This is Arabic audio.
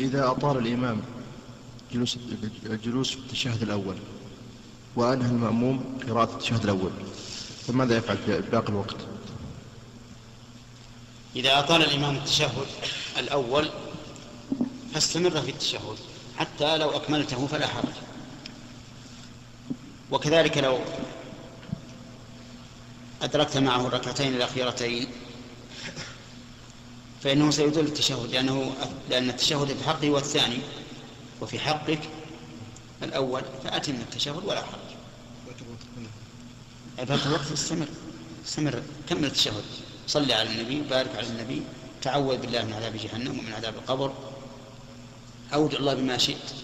إذا أطال الإمام جلوس الجلوس في التشهد الأول وأنهى المأموم قراءة التشهد الأول فماذا يفعل في باقي الوقت؟ إذا أطال الإمام التشهد الأول فاستمر في التشهد حتى لو أكملته فلا حرج وكذلك لو أدركت معه الركعتين الأخيرتين فإنه سيدل التشهد لأنه لأن التشهد في حقه هو الثاني وفي حقك الأول فأتم التشهد ولا حرج. فات الوقت استمر استمر كمل التشهد. صلي على النبي بارك على النبي تعوذ بالله من عذاب جهنم ومن عذاب القبر. أودع الله بما شئت.